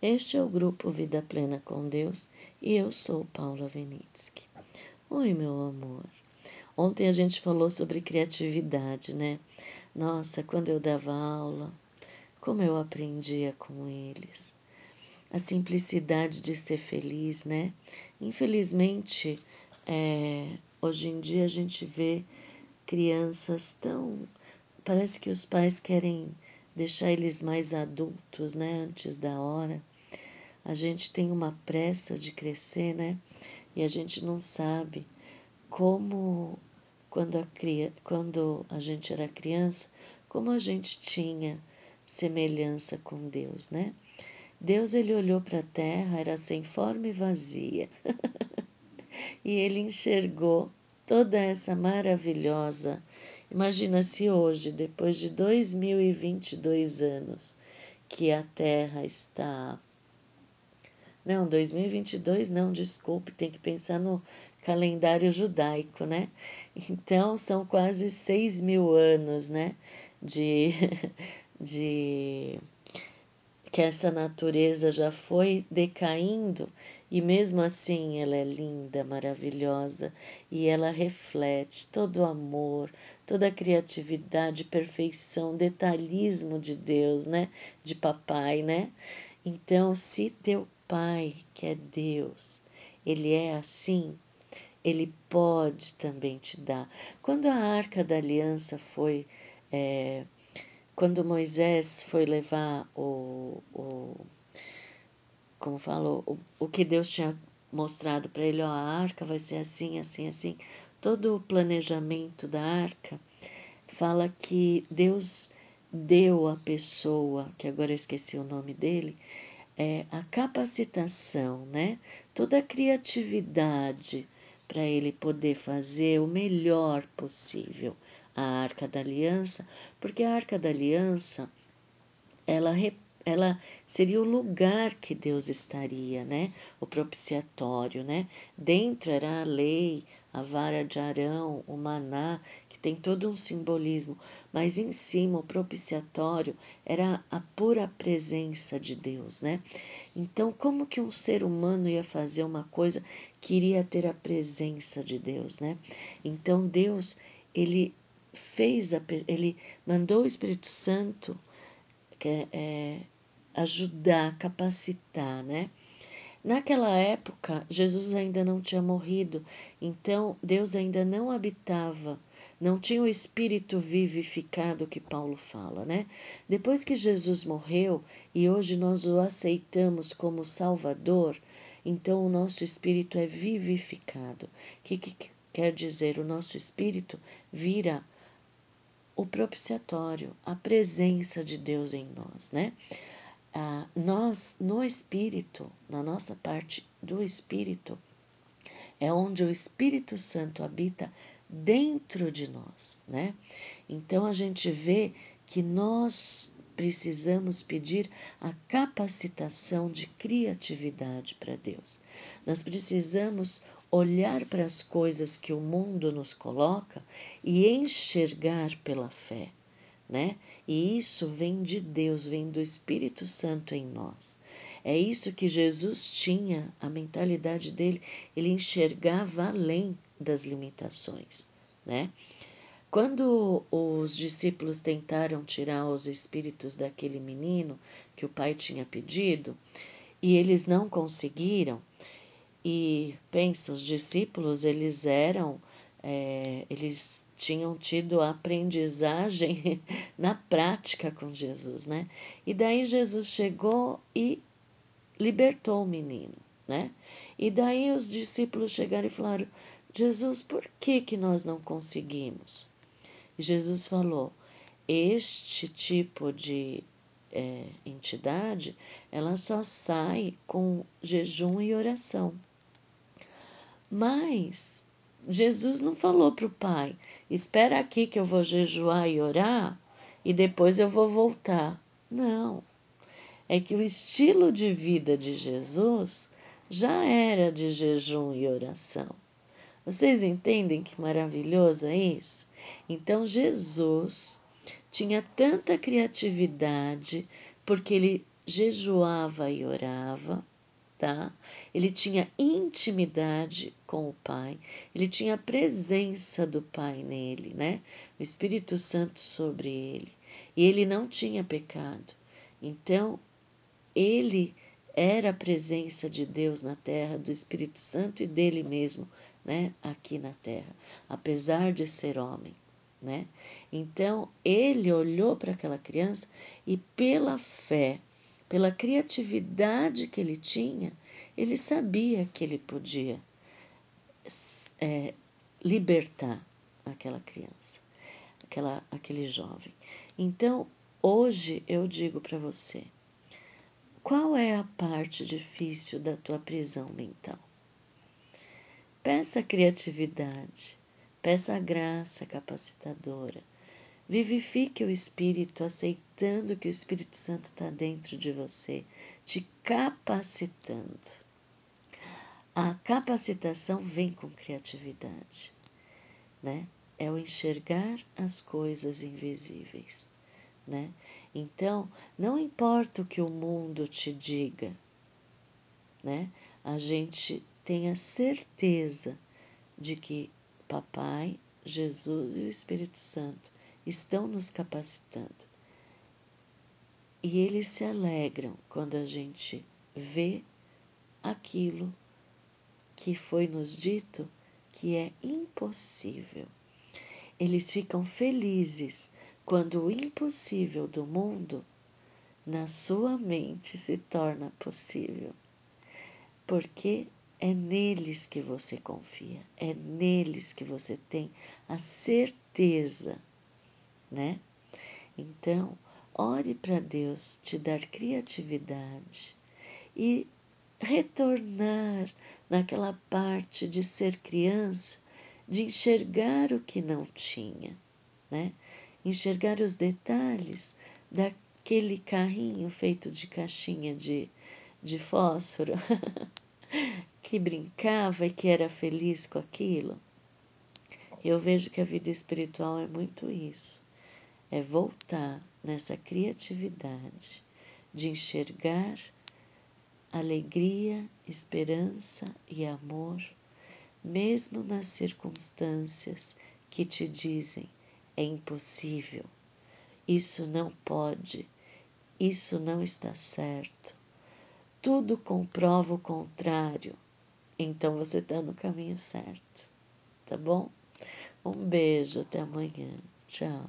Este é o grupo Vida Plena com Deus e eu sou Paula Venitsky. Oi, meu amor. Ontem a gente falou sobre criatividade, né? Nossa, quando eu dava aula, como eu aprendia com eles. A simplicidade de ser feliz, né? Infelizmente, é, hoje em dia a gente vê crianças tão. Parece que os pais querem deixar eles mais adultos, né? Antes da hora. A gente tem uma pressa de crescer, né? E a gente não sabe como, quando a, quando a gente era criança, como a gente tinha semelhança com Deus, né? Deus ele olhou para a terra, era sem forma e vazia. e ele enxergou toda essa maravilhosa. Imagina se hoje, depois de 2022 anos, que a terra está não, 2022 não, desculpe, tem que pensar no calendário judaico, né? Então, são quase 6 mil anos, né? De, de que essa natureza já foi decaindo e mesmo assim ela é linda, maravilhosa e ela reflete todo o amor, toda a criatividade, perfeição, detalhismo de Deus, né? De papai, né? Então, se teu Pai, que é Deus, Ele é assim, Ele pode também te dar. Quando a arca da aliança foi. É, quando Moisés foi levar o. o como falou, o, o que Deus tinha mostrado para ele, ó, a arca vai ser assim, assim, assim. Todo o planejamento da arca fala que Deus deu à pessoa, que agora eu esqueci o nome dele, é, a capacitação, né? toda a criatividade para ele poder fazer o melhor possível a Arca da Aliança, porque a Arca da Aliança ela, ela seria o lugar que Deus estaria, né? O propiciatório, né? Dentro era a lei, a vara de Arão, o maná, tem todo um simbolismo, mas em cima o propiciatório era a pura presença de Deus, né? Então, como que um ser humano ia fazer uma coisa que iria ter a presença de Deus, né? Então, Deus, ele fez, a, ele mandou o Espírito Santo que é, é ajudar, capacitar, né? Naquela época, Jesus ainda não tinha morrido, então Deus ainda não habitava, não tinha o espírito vivificado que Paulo fala, né? Depois que Jesus morreu e hoje nós o aceitamos como Salvador, então o nosso espírito é vivificado. O que, que quer dizer? O nosso espírito vira o propiciatório, a presença de Deus em nós, né? ah, nós, no Espírito, na nossa parte do Espírito, é onde o Espírito Santo habita dentro de nós, né? Então a gente vê que nós precisamos pedir a capacitação de criatividade para Deus. Nós precisamos olhar para as coisas que o mundo nos coloca e enxergar pela fé né? E isso vem de Deus, vem do Espírito Santo em nós. É isso que Jesus tinha, a mentalidade dele, ele enxergava além das limitações, né? Quando os discípulos tentaram tirar os espíritos daquele menino que o pai tinha pedido, e eles não conseguiram, e pensa, os discípulos, eles eram é, eles tinham tido a aprendizagem na prática com Jesus, né? E daí Jesus chegou e libertou o menino, né? E daí os discípulos chegaram e falaram: Jesus, por que que nós não conseguimos? Jesus falou: este tipo de é, entidade, ela só sai com jejum e oração. Mas Jesus não falou para o pai: espera aqui que eu vou jejuar e orar e depois eu vou voltar. Não. É que o estilo de vida de Jesus já era de jejum e oração. Vocês entendem que maravilhoso é isso? Então Jesus tinha tanta criatividade porque ele jejuava e orava, tá? Ele tinha intimidade com o Pai, ele tinha a presença do Pai nele, né? O Espírito Santo sobre ele. E ele não tinha pecado. Então, ele era a presença de Deus na terra, do Espírito Santo e dele mesmo, né, aqui na terra, apesar de ser homem, né? Então, ele olhou para aquela criança e pela fé, pela criatividade que ele tinha, ele sabia que ele podia é, libertar aquela criança, aquela, aquele jovem. Então, hoje eu digo para você, qual é a parte difícil da tua prisão mental? Peça criatividade, peça a graça capacitadora. Vivifique o Espírito, aceitando que o Espírito Santo está dentro de você, te capacitando. A capacitação vem com criatividade, né? É o enxergar as coisas invisíveis né? Então, não importa o que o mundo te diga, né? A gente tem a certeza de que Papai, Jesus e o Espírito Santo estão nos capacitando. E eles se alegram quando a gente vê aquilo que foi nos dito que é impossível. Eles ficam felizes quando o impossível do mundo na sua mente se torna possível. Porque é neles que você confia, é neles que você tem a certeza, né? Então, ore para Deus te dar criatividade e retornar naquela parte de ser criança, de enxergar o que não tinha, né? enxergar os detalhes daquele carrinho feito de caixinha de, de fósforo que brincava e que era feliz com aquilo. Eu vejo que a vida espiritual é muito isso. É voltar nessa criatividade de enxergar alegria, esperança e amor, mesmo nas circunstâncias que te dizem é impossível, isso não pode, isso não está certo. Tudo comprova o contrário, então você está no caminho certo, tá bom? Um beijo, até amanhã. Tchau.